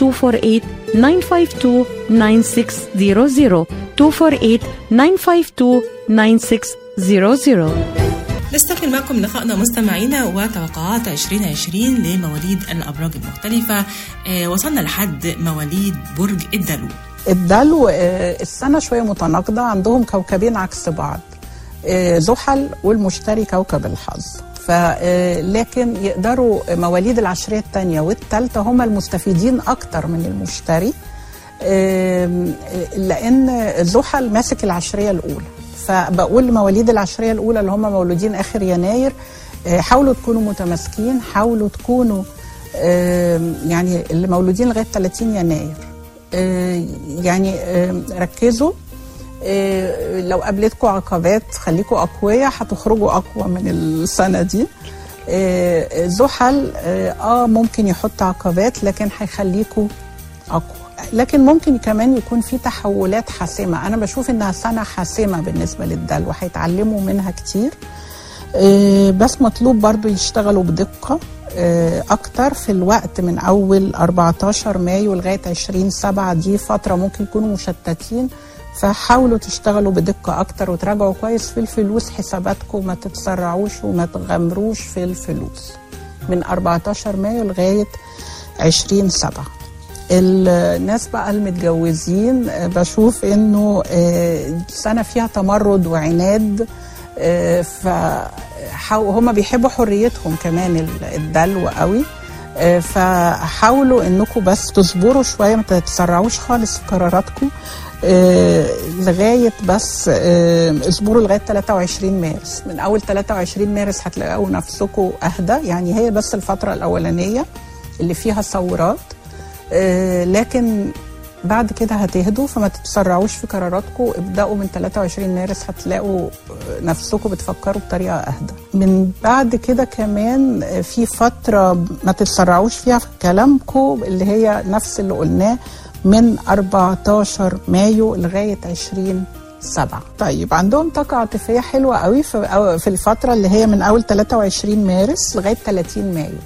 248 952 9600 248 952 9600 نستكمل معكم لقائنا مستمعينا وتوقعات 2020 لمواليد الأبراج المختلفة. آه وصلنا لحد مواليد برج الدلو. الدلو آه، السنة شوية متناقضة عندهم كوكبين عكس بعض آه، زحل والمشتري كوكب الحظ. لكن يقدروا مواليد العشرية الثانية والثالثه هم المستفيدين أكتر من المشتري لأن زحل ماسك العشرية الأولى. فبقول لمواليد العشرية الأولى اللي هم مولودين آخر يناير آه، حاولوا تكونوا متماسكين حاولوا تكونوا يعني اللي مولودين لغاية 30 يناير. آه، يعني ركزوا آه، لو قابلتكم عقبات خليكم أقوياء هتخرجوا أقوى من السنة دي. آه، زحل آه آه، ممكن يحط عقبات لكن هيخليكم أقوى. لكن ممكن كمان يكون في تحولات حاسمة. أنا بشوف إنها سنة حاسمة بالنسبة للدلو هيتعلموا منها كتير. بس مطلوب برضو يشتغلوا بدقة آه، أكتر في الوقت من أول 14 مايو لغاية 20 سبعة. دي فترة ممكن يكونوا مشتتين. فحاولوا تشتغلوا بدقة أكتر وتراجعوا كويس في الفلوس حساباتكم ما تتسرعوش وما تغامروش في الفلوس. من 14 مايو لغاية 20 سبعة. الناس بقى المتجوزين آه، بشوف إنه آه، سنة فيها تمرد وعناد آه، فحاو- هم بيحبوا حريتهم كمان ال- الدلو قوي. فحاولوا إنكم بس تصبروا شوية ما تتسرعوش خالص في قراراتكم. آه، لغاية بس آه، اصبروا لغاية 23 مارس. من أول 23 مارس هتلاقوا نفسكم أهدى. يعني هي بس الفترة الأولانية اللي فيها ثورات. آه، لكن بعد كده هتهدوا فما تتسرعوش في قراراتكم ابدأوا من 23 مارس هتلاقوا نفسكم بتفكروا بطريقة أهدى. من بعد كده كمان في فترة ما تتسرعوش فيها في كلامكم اللي هي نفس اللي قلناه من 14 مايو لغاية 20 سبعة. طيب عندهم طاقة عاطفية حلوة قوي في الفترة اللي هي من أول 23 مارس لغاية 30 مايو.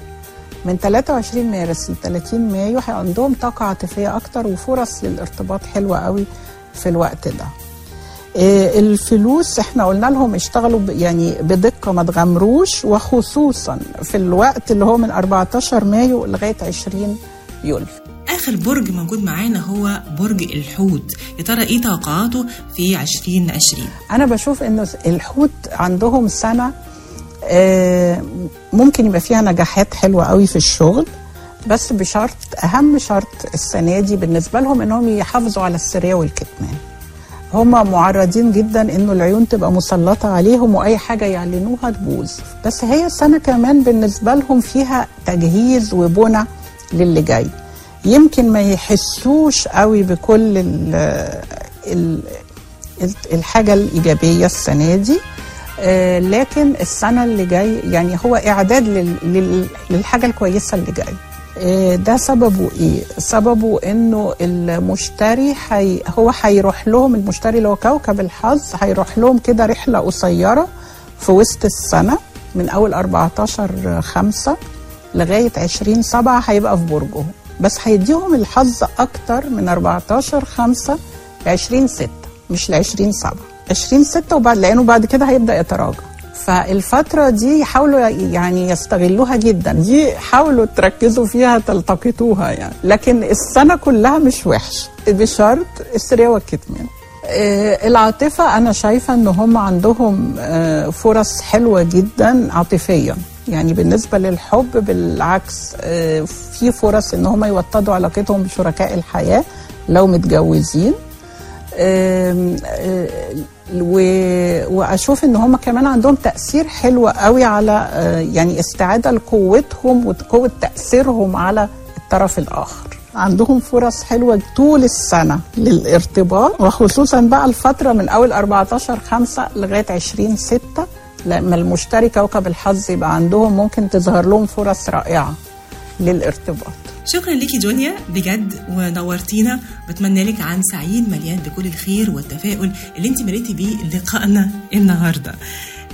من 23 مارس ل 30 مايو عندهم طاقة عاطفية أكتر وفرص للارتباط حلوة قوي في الوقت ده. آه، الفلوس إحنا قلنا لهم اشتغلوا يعني بدقة ما تغامروش وخصوصا في الوقت اللي هو من 14 مايو لغاية 20 يوليو. آخر برج موجود معانا هو برج الحوت. يا ترى إيه توقعاته في 2020 أنا بشوف إنه الحوت عندهم سنة آه، ممكن يبقى فيها نجاحات حلوة قوي في الشغل بس بشرط أهم شرط السنة دي بالنسبة لهم إنهم يحافظوا على السرية والكتمان. هم معرضين جدا إنه العيون تبقى مسلطة عليهم وأي حاجة يعلنوها تبوظ. بس هي السنة كمان بالنسبة لهم فيها تجهيز وبنى للي جاي. يمكن ما يحسوش قوي بكل ال ال الحاجة الإيجابية السنة دي. آه، لكن السنة اللي جاي يعني هو إعداد لل- لل- للحاجة الكويسة اللي جاي. آه، ده سببه إيه؟ سببه إنه المشتري حي هو هيروح لهم المشتري اللي هو كوكب الحظ هيروح لهم كده رحلة قصيرة في وسط السنة من أول 14 5 لغاية 20 7 هيبقى في برجهم بس هيديهم الحظ أكتر من 14 5 ل 20 6 مش ل 20 7 20 6 وبعد لأنه بعد كده هيبدأ يتراجع. فالفترة دي حاولوا يعني يستغلوها جدا. دي حاولوا تركزوا فيها تلتقطوها يعني. لكن السنة كلها مش وحش. بشرط السرية والكتمان. آه، العاطفة أنا شايفة إن هم عندهم آه، فرص حلوة جدا عاطفيا. يعني بالنسبة للحب بالعكس آه، في فرص إن هم يوطدوا علاقتهم بشركاء الحياة لو متجوزين. آه، وأشوف إن هم كمان عندهم تأثير حلو قوي على آه، يعني استعادة لقوتهم وقوة تأثيرهم على الطرف الآخر. عندهم فرص حلوة طول السنة للارتباط وخصوصا بقى الفترة من أول 14 5 لغاية 20 6 لما المشتري كوكب الحظ يبقى عندهم ممكن تظهر لهم فرص رائعة للارتباط. شكرا ليكي جوليا بجد ونورتينا. بتمنى لك عام سعيد مليان بكل الخير والتفاؤل اللي انت مليتي بيه لقائنا النهارده.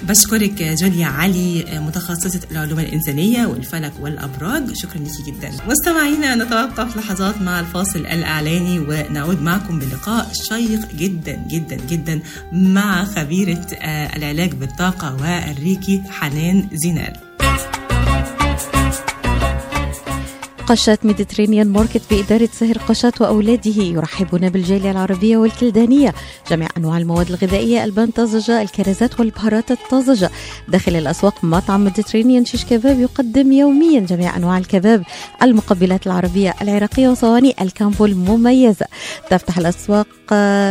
بشكرك جوليا علي متخصصة العلوم الإنسانية والفلك والأبراج. شكرا ليكي جدا. مستمعينا نتوقف لحظات مع الفاصل الإعلاني ونعود معكم بلقاء شيق جدا جدا جدا مع خبيرة آه، العلاج بالطاقة والريكي حنان زينال. قشات Mediterranean Market بإدارة سهر قشات وأولاده. يرحبون بالجالية العربية والكلدانية. جميع أنواع المواد الغذائية البان طازجة الكرزات والبهارات الطازجة. داخل الأسواق مطعم Mediterranean شيش كباب يقدم يوميا جميع أنواع الكباب. المقبلات العربية العراقية وصواني ال combo المميزة تفتح الأسواق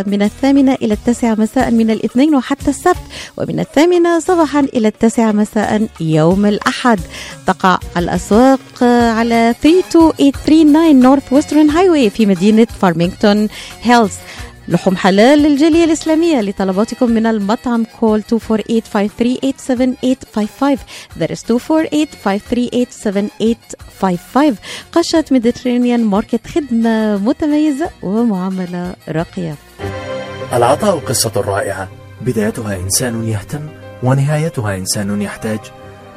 من الثامنة إلى التاسعة مساء من الاثنين وحتى السبت ومن الثامنة صباحا إلى التاسعة مساء يوم الأحد. تقع الأسواق آه، على 32839 Northwestern Highway في مدينة فارمينغتون هيلز لحوم حلال للجالية الإسلامية لطلباتكم من المطعم call 248-538-7855 that is 248-538-7855 قشة Mediterranean Market خدمة متميزة ومعاملة راقية. العطاء قصة رائعة. بدايتها إنسان يهتم ونهايتها إنسان يحتاج.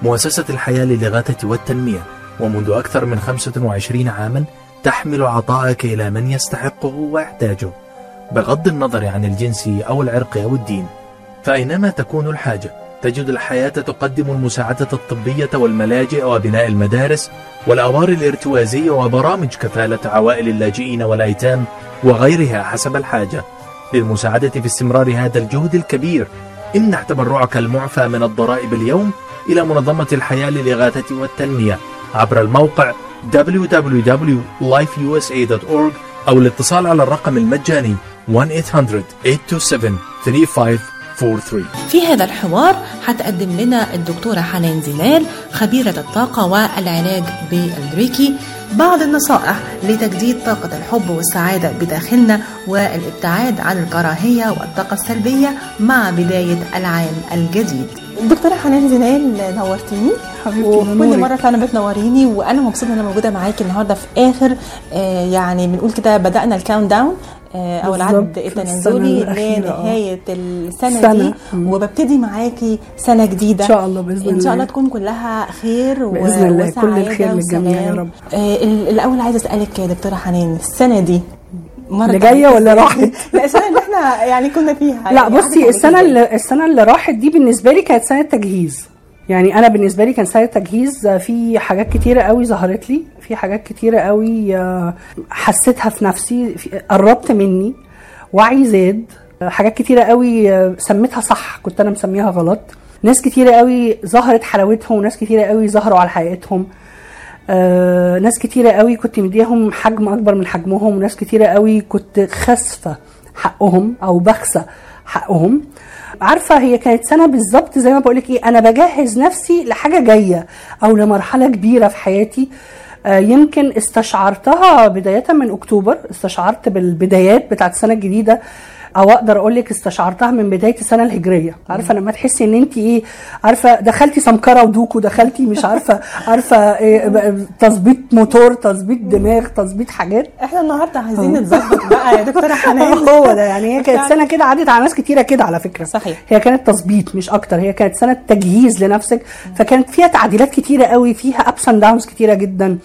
مؤسسة الحياة للإغاثة والتنمية. ومنذ أكثر من 25 عاما تحمل عطاءك إلى من يستحقه ويحتاجه. بغض النظر عن الجنس أو العرق أو الدين فأينما تكون الحاجة تجد الحياة تقدم المساعدة الطبية والملاجئ وبناء المدارس والأوار الارتوازية وبرامج كفالة عوائل اللاجئين والأيتام وغيرها حسب الحاجة. للمساعدة في استمرار هذا الجهد الكبير امنح تبرعك المعفى من الضرائب اليوم إلى منظمة الحياة للإغاثة والتنمية عبر الموقع www.lifeusa.org أو الاتصال على الرقم المجاني 1-800-827-3543 في هذا الحوار حتقدم لنا الدكتورة حنان زلال خبيرة الطاقة والعلاج بالريكي بعض النصائح لتجديد طاقة الحب والسعادة بداخلنا والابتعاد عن الكراهية والطاقة السلبية مع بداية العام الجديد. دكتورة حنان زلال نورتيني. وكل مرة فعلا بتنوريني وأنا مبسوطة إن أنا موجودة معاكي النهاردة في آخر آه يعني بنقول كده بدأنا ال count down أو العد التنازلي الأخيرة، آه. السنة سنة. دي. وببتدي معاكي سنة جديدة إن شاء الله بإذن إن شاء الله. الله تكون كلها خير بإذن الله، كل الخير للجميع يا. رب. آه، ال- الأول عايزة أسألك يا دكتورة حنان السنة دي اللي جاية عليك ولا؟ راحت؟ لا السنة اللي إحنا يعني كنا فيها لا يعني بصي السنة اللي السنة اللي راحت دي بالنسبة لي كانت سنة تجهيز يعني أنا بالنسبة لي كان سنه تجهيز آه، في حاجات كتيرة قوي ظهرت لي في حاجات كتيرة قوي آه، حسيتها في نفسي قربت مني وعي زاد آه، حاجات كتيرة قوي سميتها صح كنت أنا مسميها غلط. ناس كتيرة قوي ظهرت حلاوتهم وناس كتيرة قوي ظهروا على حقيقتهم. آه، ناس كتيرة قوي كنت مديهم حجم أكبر من حجمهم وناس كتيرة قوي كنت خاسفة حقهم أو بخسة. حقهم. عارفة هي كانت سنة بالظبط زي ما بقولك إيه أنا بجهز نفسي لحاجة جاية أو لمرحلة كبيرة في حياتي. آه، يمكن استشعرتها بداية من أكتوبر استشعرت بالبدايات بتاعت السنة الجديدة. أو أقدر أقول لك استشعرتها من بداية السنة الهجرية. عارفة لما تحسي ان انت إيه عارفة دخلتي سمكرة ودوكو دخلتي مش عارفة عارفة إيه تظبيط موتور تظبيط دماغ تظبيط حاجات. إحنا النهارده عايزين نتظبط بقى يا دكتورة حنان. هو ده يعني. هي كانت سنة كده عدت على ناس كتيرة كده على فكرة. صحيح. هي كانت تظبيط مش أكتر. هي كانت سنة تجهيز لنفسك. فكانت فيها تعديلات كتيرة قوي فيها ups and downs كتيرة جدا.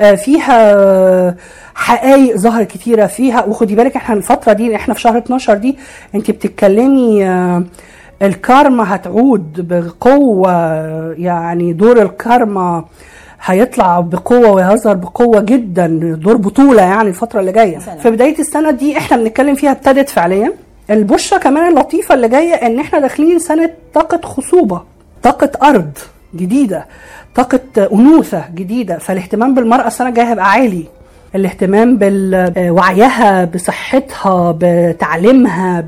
آه، فيها حقائق ظهرت كتيرة فيها. وخدي بالك إحنا الفترة دي إحنا في شهر 12 دي انت بتتكلمي آه، الكارما هتعود بقوة يعني دور الكارما هيطلع بقوة ويظهر بقوة جدا دور بطولة يعني الفترة اللي جاية. سلام. في بداية السنة دي إحنا بنتكلم فيها ابتدت فعليا. البشرة كمان اللطيفة اللي جاية ان إحنا داخلين سنة طاقة خصوبة طاقة أرض جديدة طاقة أنوثة جديدة. فالاهتمام بالمرأة السنة الجاية هيبقى عالي. الاهتمام بوعيها بصحتها بتعليمها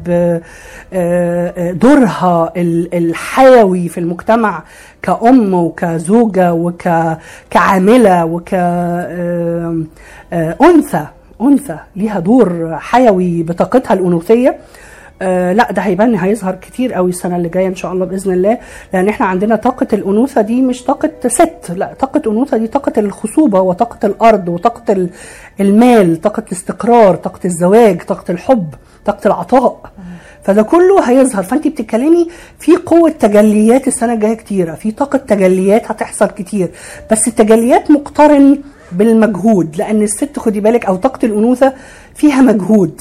بدورها الحيوي في المجتمع كأم وكزوجة وكعاملة وكأنثى أنثى ليها دور حيوي بطاقتها الأنوثية. آه لا ده هيبان هيظهر كتير قوي السنة اللي جاية إن شاء الله بإذن الله لأن إحنا عندنا طاقة الأنوثة دي مش طاقة ست لا طاقة انوثه دي طاقة الخصوبة وطاقة الأرض وطاقة ال- المال طاقة الاستقرار طاقة الزواج طاقة الحب طاقة العطاء. فده كله هيظهر. فانت بتتكلمي في قوة تجليات السنة الجاية كتيرة في طاقة تجليات هتحصل كتير. بس التجليات مقترن بالمجهود لأن الست خدي بالك أو طاقة الأنوثة فيها مجهود.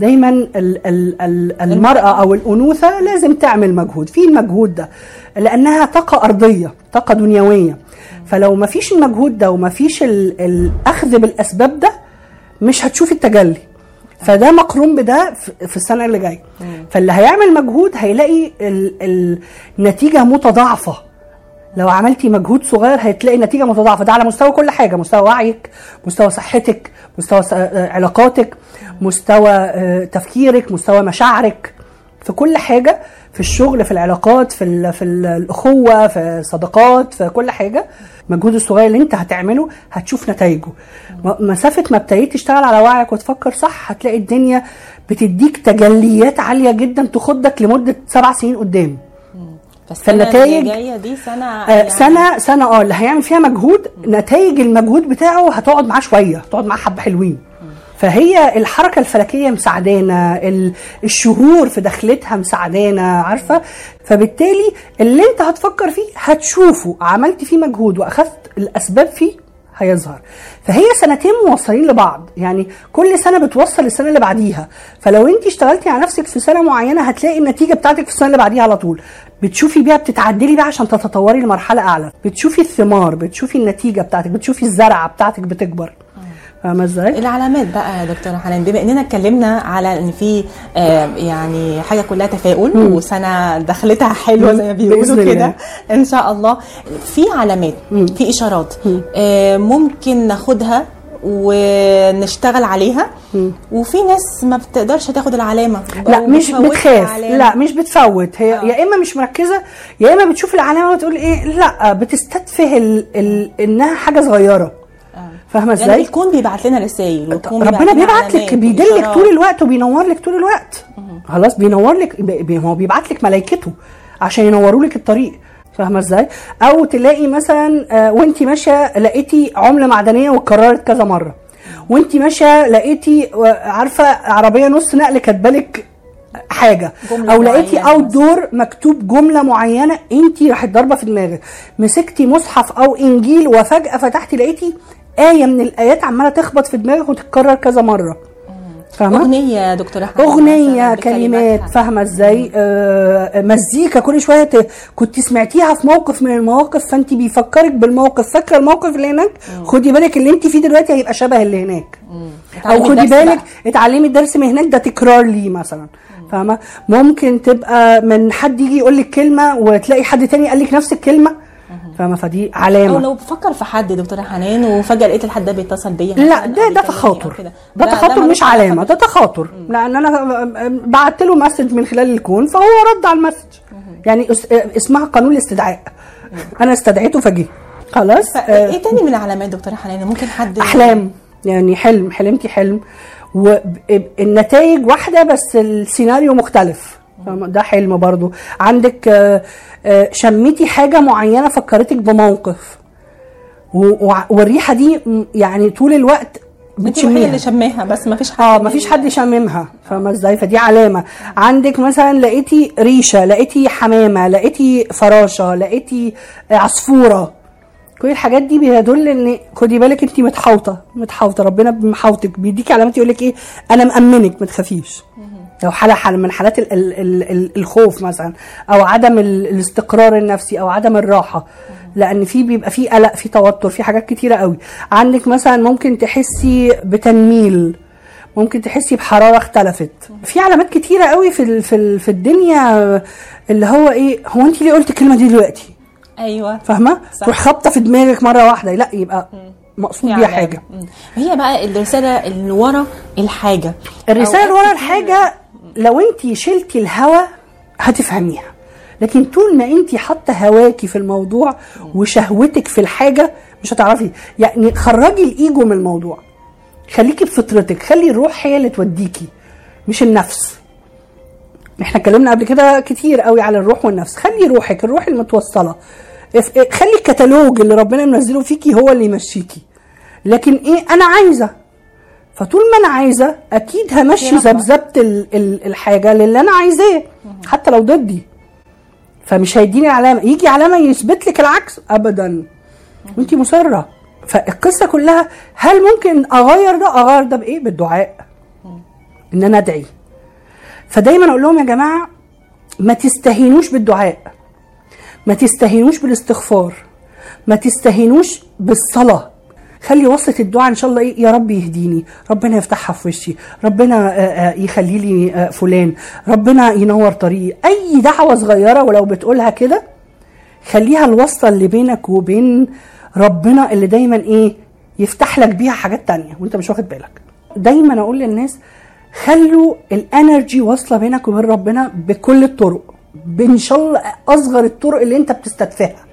دايما ال ال ال المرأة أو الأنوثة لازم تعمل مجهود. في المجهود ده لأنها طاقة أرضية طاقة دنيوية. فلو ما فيش المجهود ده وما فيش ال- الأخذ بالأسباب ده مش هتشوفي التجلي. فده مقرون بده في- السنة اللي جاية. فاللي هيعمل مجهود هيلاقي ال- النتيجه متضاعفة. لو عملتي مجهود صغير هتلاقي نتيجة متضاعفة. ده على مستوى كل حاجة مستوى وعيك مستوى صحتك مستوى آه، علاقاتك مستوى آه، تفكيرك مستوى مشاعرك. في كل حاجة في الشغل في العلاقات في في ال الأخوة في الصداقات في كل حاجة. المجهود الصغير اللي انت هتعمله هتشوف نتائجه مسافة ما ابتديت تشتغل على وعيك وتفكر صح هتلاقي الدنيا بتديك تجليات عالية جدا تخضك لمدة سبع سنين قدام. فالسنه فالنتائج- جاية دي سنة آه يعني سنة سنة آه اللي هيعمل فيها مجهود نتائج المجهود بتاعه هتقعد معاه شوية هتقعد معاه حبة حلوين. فهي الحركة الفلكية مساعدانا ال- الشهور في دخلتها مساعدانا عارفة؟ فبالتالي اللي انت هتفكر فيه هتشوفه. عملت فيه مجهود وأخذت الأسباب فيه هيظهر. فهي سنتين موصلين لبعض. يعني كل سنة بتوصل للسنة اللي بعديها. فلو انت اشتغلتي على نفسك في سنة معينة هتلاقي النتيجة بتاعتك في السنة اللي بعديها على طول. بتشوفي بيها بتتعدلي بيها عشان تتطوري لمرحلة أعلى. بتشوفي الثمار بتشوفي النتيجة بتاعتك بتشوفي الزرعة بتاعتك بتكبر. فاهمة إزاي؟ العلامات بقى يا دكتوره حنان بما إننا اتكلمنا على إن في آه، يعني حاجة كلها تفاؤل مم. وسنة دخلتها حلوة زي ما بيقولوا. كده إن شاء الله. في علامات في إشارات آه، ممكن ناخدها ونشتغل عليها. وفي ناس ما بتقدرش تاخد العلامة لا مش بتخاف. لا مش بتفوت. هي يا إما مش مركزة يا إما بتشوف العلامة وتقول إيه لا بتستتفه ال ال إنها حاجة صغيرة. فاهمة يعني إزاي؟ الكون بيبعت لنا رسائل ربنا بيبعت لك بيدلك. طول الوقت وبينور لك طول الوقت. خلاص بينور لك بي- هو بيبعت لك ملائكته عشان ينوروا لك الطريق. فاهمة إزاي؟ أو تلاقي مثلا آه، وأنت ماشية لقيتي عملة معدنية واتكررت كذا مرة. وأنت ماشية لقيتي آه، عارفة عربية نص نقل كاتبالك حاجة. أو لقيتي outdoor مكتوب جملة معينة أنت راحت ضاربة في دماغك. مسكتي مصحف أو إنجيل وفجأة فتحتي لقيتي آية من الآيات عمالة تخبط في دماغك وتتكرر كذا مرة. فاهمة؟ أغنية يا دكتوره حنان أغنية كلمات. فاهمة إزاي؟ آه مزيكا كل شوية. كنت سمعتيها في موقف من المواقف فأنت بيفكرك بالموقف فاكرة الموقف اللي هناك؟ خدي بالك اللي أنت فيه دلوقتي هيبقى شبه اللي هناك. أو خدي بالك. اتعلمي الدرس من هناك ده تكرار ليه مثلا فاهمة؟ ممكن تبقى من حد يجي يقول لك كلمة وتلاقي حد تاني قال لك نفس الكلمة فاهمة؟ فدي أو علامه لو بفكر في حد دكتورة حنان وفجأة لقيت الحد ده بيتصل بيا لا ده ده تخاطر. ده تخاطر مش علامة ده تخاطر. لأن أنا بعت له message من خلال الكون فهو رد على ال message يعني اس- اسمها قانون الاستدعاء. أنا استدعيته فجه خلاص آه، إيه تاني من العلامات دكتورة حنان؟ ممكن حد أحلام. يعني حلم حلمتي حلم. والنتائج واحدة بس السيناريو مختلف؟ ده حلم برضو. عندك آه، آه، شميتي حاجة معينة فكرتك بموقف؟ والريحة دي يعني طول الوقت الوحيدة اللي بتشميها شماها بس ما فيش حد آه مفيش حد شاممها فاهمة إزاي؟ فدي علامة. عندك مثلا لقيتي ريشة لقيتي حمامة لقيتي فراشة لقيتي عصفورة. كل الحاجات دي بيدل إن خدي بالك انت متحوطة متحوطة. ربنا محوطك بيديكي علامات يقول لك إيه؟ أنا مأمنك ما تخافيش. لو حاله حاله من حالات ال ال ال ال الخوف مثلا أو عدم ال الاستقرار النفسي أو عدم الراحة. لأن في بيبقى في قلق في توتر في حاجات كتيرة قوي. عندك مثلا ممكن تحسي بتنميل ممكن تحسي بحرارة اختلفت. في علامات كتيرة قوي في في في الدنيا اللي هو إيه هو أنت ليه قلت الكلمة دي دلوقتي؟ أيوه. فاهمة. تروح خابطه في دماغك مرة واحدة. لا يبقى مقصود بيها. حاجة. هي بقى الرسالة اللي ورا الحاجة. الرسالة اللي ورا الحاجة لو انت شلتي الهوا هتفهميها. لكن طول ما انت حاطة هواكي في الموضوع وشهوتك في الحاجة مش هتعرفي. يعني خرجي الإيجو من الموضوع. خليكي بفطرتك. خلي الروح هي اللي توديكي مش النفس. إحنا اتكلمنا قبل كده كتير قوي على الروح والنفس. خلي روحك الروح المتوصلة. خلي الكتالوج اللي ربنا منزله فيكي هو اللي يمشيكي. لكن إيه أنا عايزة. فطول ما أنا عايزة أكيد همشي. ذبذبة ال- ال- الحاجة للي أنا عايزاه حتى لو ضدي. فمش هيديني علامة. يجي علامة يثبت لك العكس ابدا. وانت مصرة. فالقصة كلها هل ممكن أغير ده؟ أغير ده بإيه؟ بالدعاء. إن أنا أدعي. فدايما أقول لهم يا جماعة ما تستهينوش بالدعاء. ما تستهينوش بالاستغفار. ما تستهينوش بالصلاة. خلي وصلة الدعاء إن شاء الله إيه؟ يا رب يهديني. ربنا يفتحها في وشي. ربنا آه، آه، يخلي لي آه، فلان. ربنا ينور طريقي. أي دعوة صغيرة ولو بتقولها كده خليها الوصلة اللي بينك وبين ربنا اللي دايما إيه؟ يفتح لك بيها حاجات تانية وأنت مش واخد بالك. دايما أقول للناس خلوا الإنرجي واصله بينك وبين ربنا بكل الطرق. بإن شاء الله أصغر الطرق اللي أنت بتستدفعها.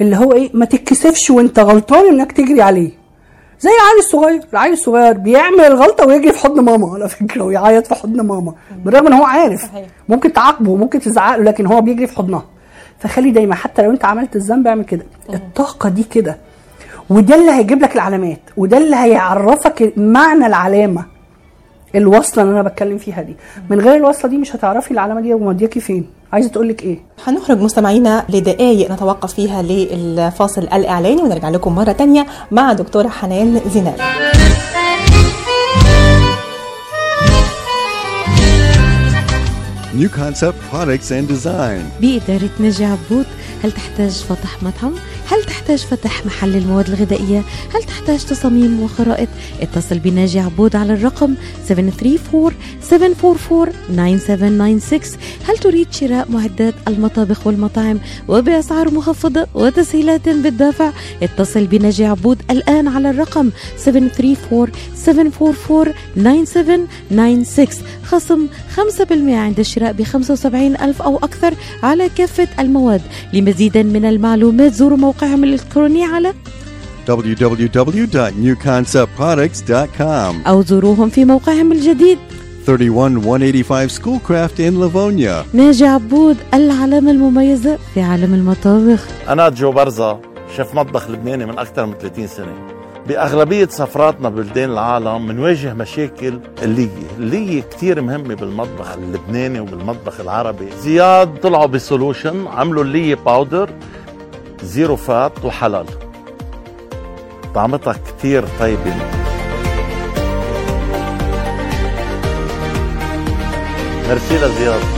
اللي هو إيه؟ ما تتكسفش وأنت غلطان إنك تجري عليه. زي العيل الصغير. العيل الصغير بيعمل الغلطه ويجري في حضن ماما على فكرة ويعيط في حضن ماما. بالرغم إن هو عارف. صحيح. ممكن تعاقبه ممكن تزعق له لكن هو بيجري في حضنها. فخلي دايما حتى لو أنت عملت الذنب اعمل كده. الطاقة دي كده. وده اللي هيجيب لك العلامات وده اللي هيعرفك معنى العلامة. الوصلة اللي أنا بتكلم فيها دي من غير الوصلة دي مش هتعرفي العلامة دي مودياكي فين عايزة تقول لك إيه هنخرج مستمعينا لدقائق نتوقف فيها للفاصل الإعلاني ونرجع لكم مرة تانية مع دكتورة حنان زينال New Concept Products and Design. بإدارة نجي عبود هل تحتاج فتح مطعم؟ هل تحتاج فتح محل المواد الغذائية؟ هل تحتاج تصاميم وخرائط؟ اتصل بناجي عبود على الرقم 734-744-9796 هل تريد شراء معدات المطابخ والمطاعم وبأسعار مخفضة وتسهيلات بالدافع؟ اتصل بناجي عبود الآن على الرقم 734-744-9796 خصم 5% عند الشراء ب 75 ألف أو أكثر على كافة المواد لمزيد من المعلومات زوروا موقعهم الإلكتروني على www.newconceptproducts.com. أو زوروهم في موقعهم الجديد. 31185 Schoolcraft in Livonia. ناجي عبود العلامة المميزة في عالم المطابخ. أنا جو برزة شيف مطبخ لبناني من أكثر من 30 سنة. بأغلبية سفراتنا ببلدان العالم بنواجه مشاكل اللية. اللية كتير مهمة بالمطبخ اللبناني وبالمطبخ العربي. زياد طلعوا ب solution عملوا اللية powder zero fat وحلال. طعمتها كتير طيبة. ميرسي لزياد.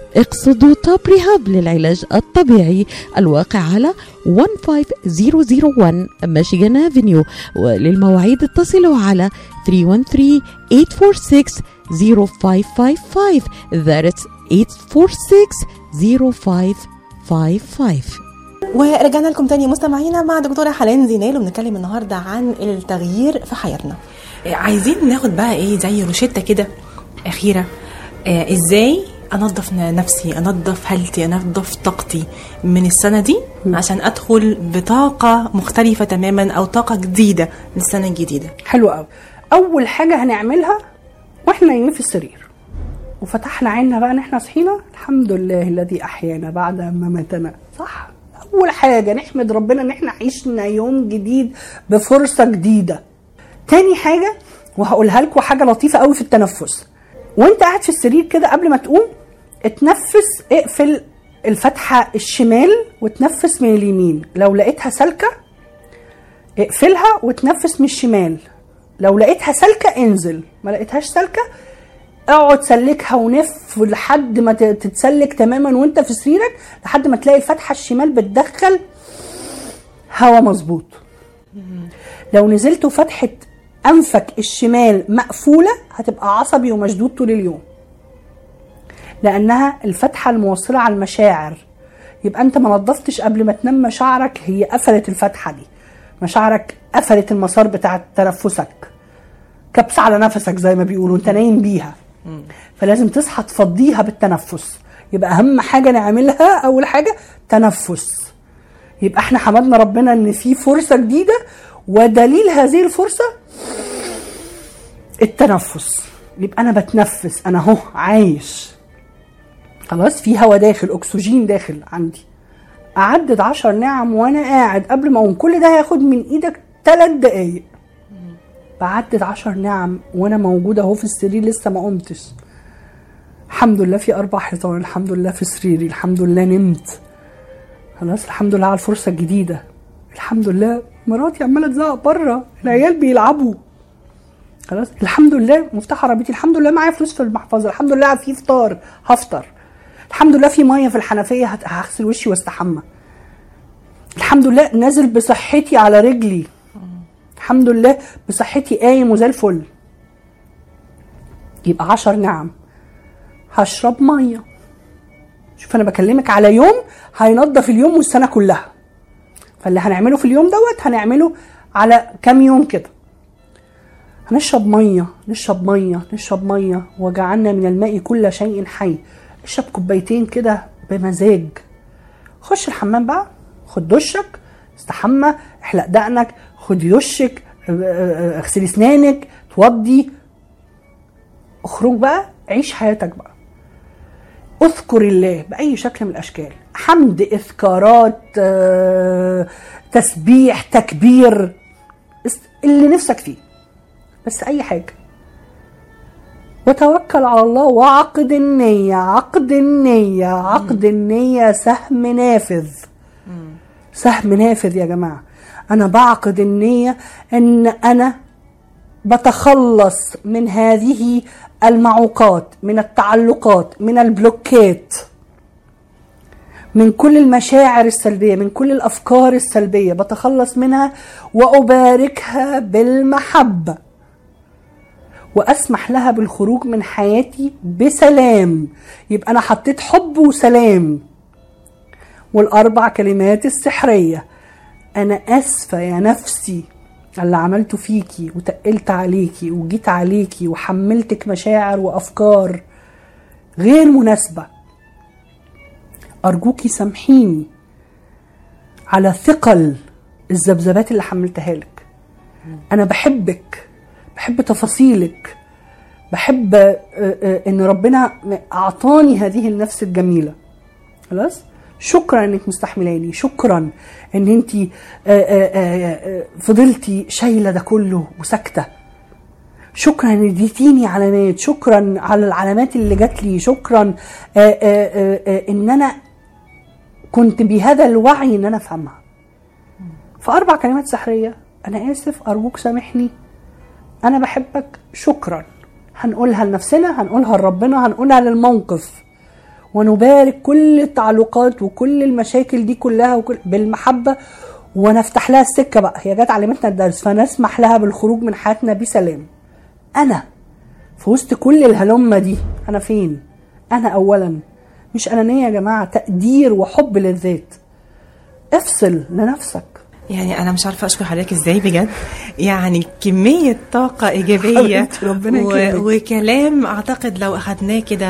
اقصدوا توب ريهاب للعلاج الطبيعي الواقع على 15001 ميشيغان افنيو وللمواعيد اتصلوا على 313 846 0555 That's 846 0555 ورجعنا لكم تاني مستمعينا مع دكتورة حنان زينال وبنتكلم النهاردة عن التغيير في حياتنا. عايزين ناخد بقى إيه زي روشتة كده أخيرة. آه إزاي أنظف نفسي أنظف حالتي أنظف طاقتي من السنة دي عشان أدخل بطاقة مختلفة تماما أو طاقة جديدة للسنة الجديدة. حلو قوي أول حاجة هنعملها وإحنا نايمين في السرير. وفتحنا عيننا بقى إن إحنا صحينا الحمد لله الذي أحيانا بعد ما ماتنا. صح. أول حاجة نحمد ربنا إن إحنا عشنا يوم جديد بفرصة جديدة. تاني حاجة وهقولها لكم حاجة لطيفة قوي في التنفس. وأنت قاعد في السرير كده قبل ما تقوم اتنفس اقفل الفتحة الشمال وتنفس من اليمين. لو لقيتها سالكة اقفلها وتنفس من الشمال. لو لقيتها سالكة انزل. ما لقيتهاش سالكة اقعد سلكها ونف لحد ما تتسلك تماما وانت في سريرك لحد ما تلاقي الفتحة الشمال بتدخل هوا مظبوط. لو نزلت فتحه أنفك الشمال مقفولة هتبقى عصبي ومشدود طول اليوم. لأنها الفتحة الموصلة على المشاعر. يبقى أنت ما نظفتش قبل ما تنام مشاعرك هي قفلت الفتحة دي. مشاعرك قفلت المسار بتاع تنفسك. كبس على نفسك زي ما بيقولوا أنت نايم بيها. فلازم تصحى تفضيها بالتنفس. يبقى أهم حاجة نعملها أول حاجة تنفس. يبقى إحنا حمدنا ربنا إن في فرصة جديدة ودليل هذه الفرصة التنفس. يبقى أنا بتنفس أنا أهو عايش. خلاص في هوا داخل أكسجين داخل عندي. اعدد عشر نعم وأنا قاعد قبل ما أقوم. كل ده هياخد من إيدك ثلاث دقايق. بعدد عشر نعم وأنا موجودة أهو في السرير لسه ما قمتش. الحمد لله في أربع حيطان الحمد لله في سريري الحمد لله نمت. خلاص الحمد لله على الفرصة الجديدة. الحمد لله مراتي عمالة تزعق بره العيال بيلعبوا. خلاص الحمد لله مفتاح عربيتي الحمد لله معايا فلوس في المحفظة الحمد لله في فطار هفطر. الحمد لله في مية في الحنفية هغسل وشي واستحمى. الحمد لله نازل بصحتي على رجلي. الحمد لله بصحتي قايم وزي الفل. يبقى عشر نعم. هشرب مية. شوف أنا بكلمك على يوم هينضف اليوم والسنة كلها. فاللي هنعمله في اليوم دوت هنعمله على كام يوم كده. هنشرب مية نشرب مية نشرب مية. وجعلنا من الماء كل شيء حي. اشرب كوبايتين كده بمزاج. خش الحمام بقى خد دشك استحمى احلق دقنك خدي دشك آه، آه، اغسلي اسنانك توضي. اخرج بقى عيش حياتك بقى. اذكر الله بأي شكل من الأشكال. حمد اذكارات تسبيح تكبير اللي نفسك فيه. بس أي حاجة. وتوكل على الله وعقد النية عقد النية عقد النية سهم نافذ. سهم نافذ يا جماعة. أنا بعقد النية أن أنا بتخلص من هذه المعوقات من التعلقات من البلوكات من كل المشاعر السلبية من كل الأفكار السلبية بتخلص منها وأباركها بالمحبة. وأسمح لها بالخروج من حياتي بسلام. يبقى أنا حطيت حب وسلام. والأربع كلمات السحرية. أنا آسفة يا نفسي اللي عملته فيكي وتقلت عليكي وجيت عليكي وحملتك مشاعر وأفكار غير مناسبة. أرجوكي سامحيني على ثقل الذبذبات اللي حملتها لك. أنا بحبك. بحب تفاصيلك. بحب آه، آه، إن ربنا أعطاني هذه النفس الجميلة. خلاص؟ شكرا إنك مستحملاني. شكرا إن انت فضلتي شايلة ده كله وساكتة. شكرا إن اديتيني علامات. شكرا على العلامات اللي جات لي. شكرا آه، آه، آه، آه، إن أنا كنت بهذا الوعي إن أنا أفهمها. فاربع كلمات سحرية أنا آسف أرجوك سامحني. أنا بحبك شكرا. هنقولها لنفسنا هنقولها لربنا هنقولها للموقف. ونبارك كل التعلقات وكل المشاكل دي كلها وكل بالمحبة. ونفتح لها السكة بقى. هي جت علمتنا الدرس فنسمح لها بالخروج من حياتنا بسلام. أنا في وسط كل الهلمة دي أنا فين؟ أنا أولا. مش أنانية يا جماعة تقدير وحب للذات. افصل لنفسك. يعني أنا مش عارفة أشكر حضرتك إزاي بجد. يعني كمية طاقة إيجابية ربنا و... وكلام أعتقد لو أخدناه كده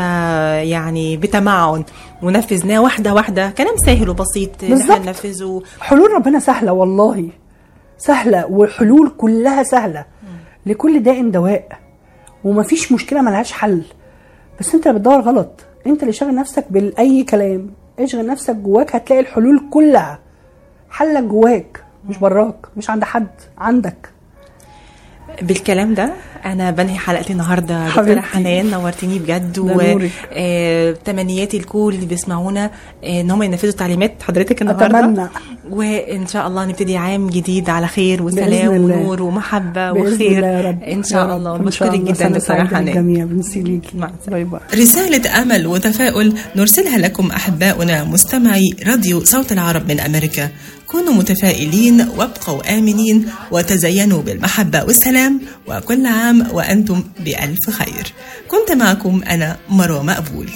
يعني بتمعن ونفذناه واحدة واحدة كلام سهل وبسيط بالظبط. ننفذه حلول ربنا سهلة والله. سهلة والحلول كلها سهلة. لكل داء دواء. ومفيش مشكلة ملهاش حل. بس أنت اللي بتدور غلط. أنت اللي شاغل نفسك بأي كلام. اشغل نفسك جواك هتلاقي الحلول كلها حلك جواك. مش براك مش عند حد عندك. بالكلام ده أنا بنهي حلقتي النهارده. دكتورة حبيبتي. حنان نورتيني بجد ده نورك. وتمنياتي لكل اللي بيسمعونا آه، إن هم ينفذوا تعليمات حضرتك النهارده. أتمنى. وإن شاء الله نبتدي عام جديد على خير وسلام. ونور ومحبة وخير. الله يا رب. إن شاء الله. بشكرك. جدا دكتورة حنان. للجميع بنسي ليكي bye bye. رسالة أمل وتفاؤل نرسلها لكم أحباؤنا مستمعي راديو صوت العرب من أمريكا. كونوا متفائلين وابقوا آمنين وتزينوا بالمحبة والسلام وكل عام وأنتم بألف خير. كنت معكم أنا مروة مقبول.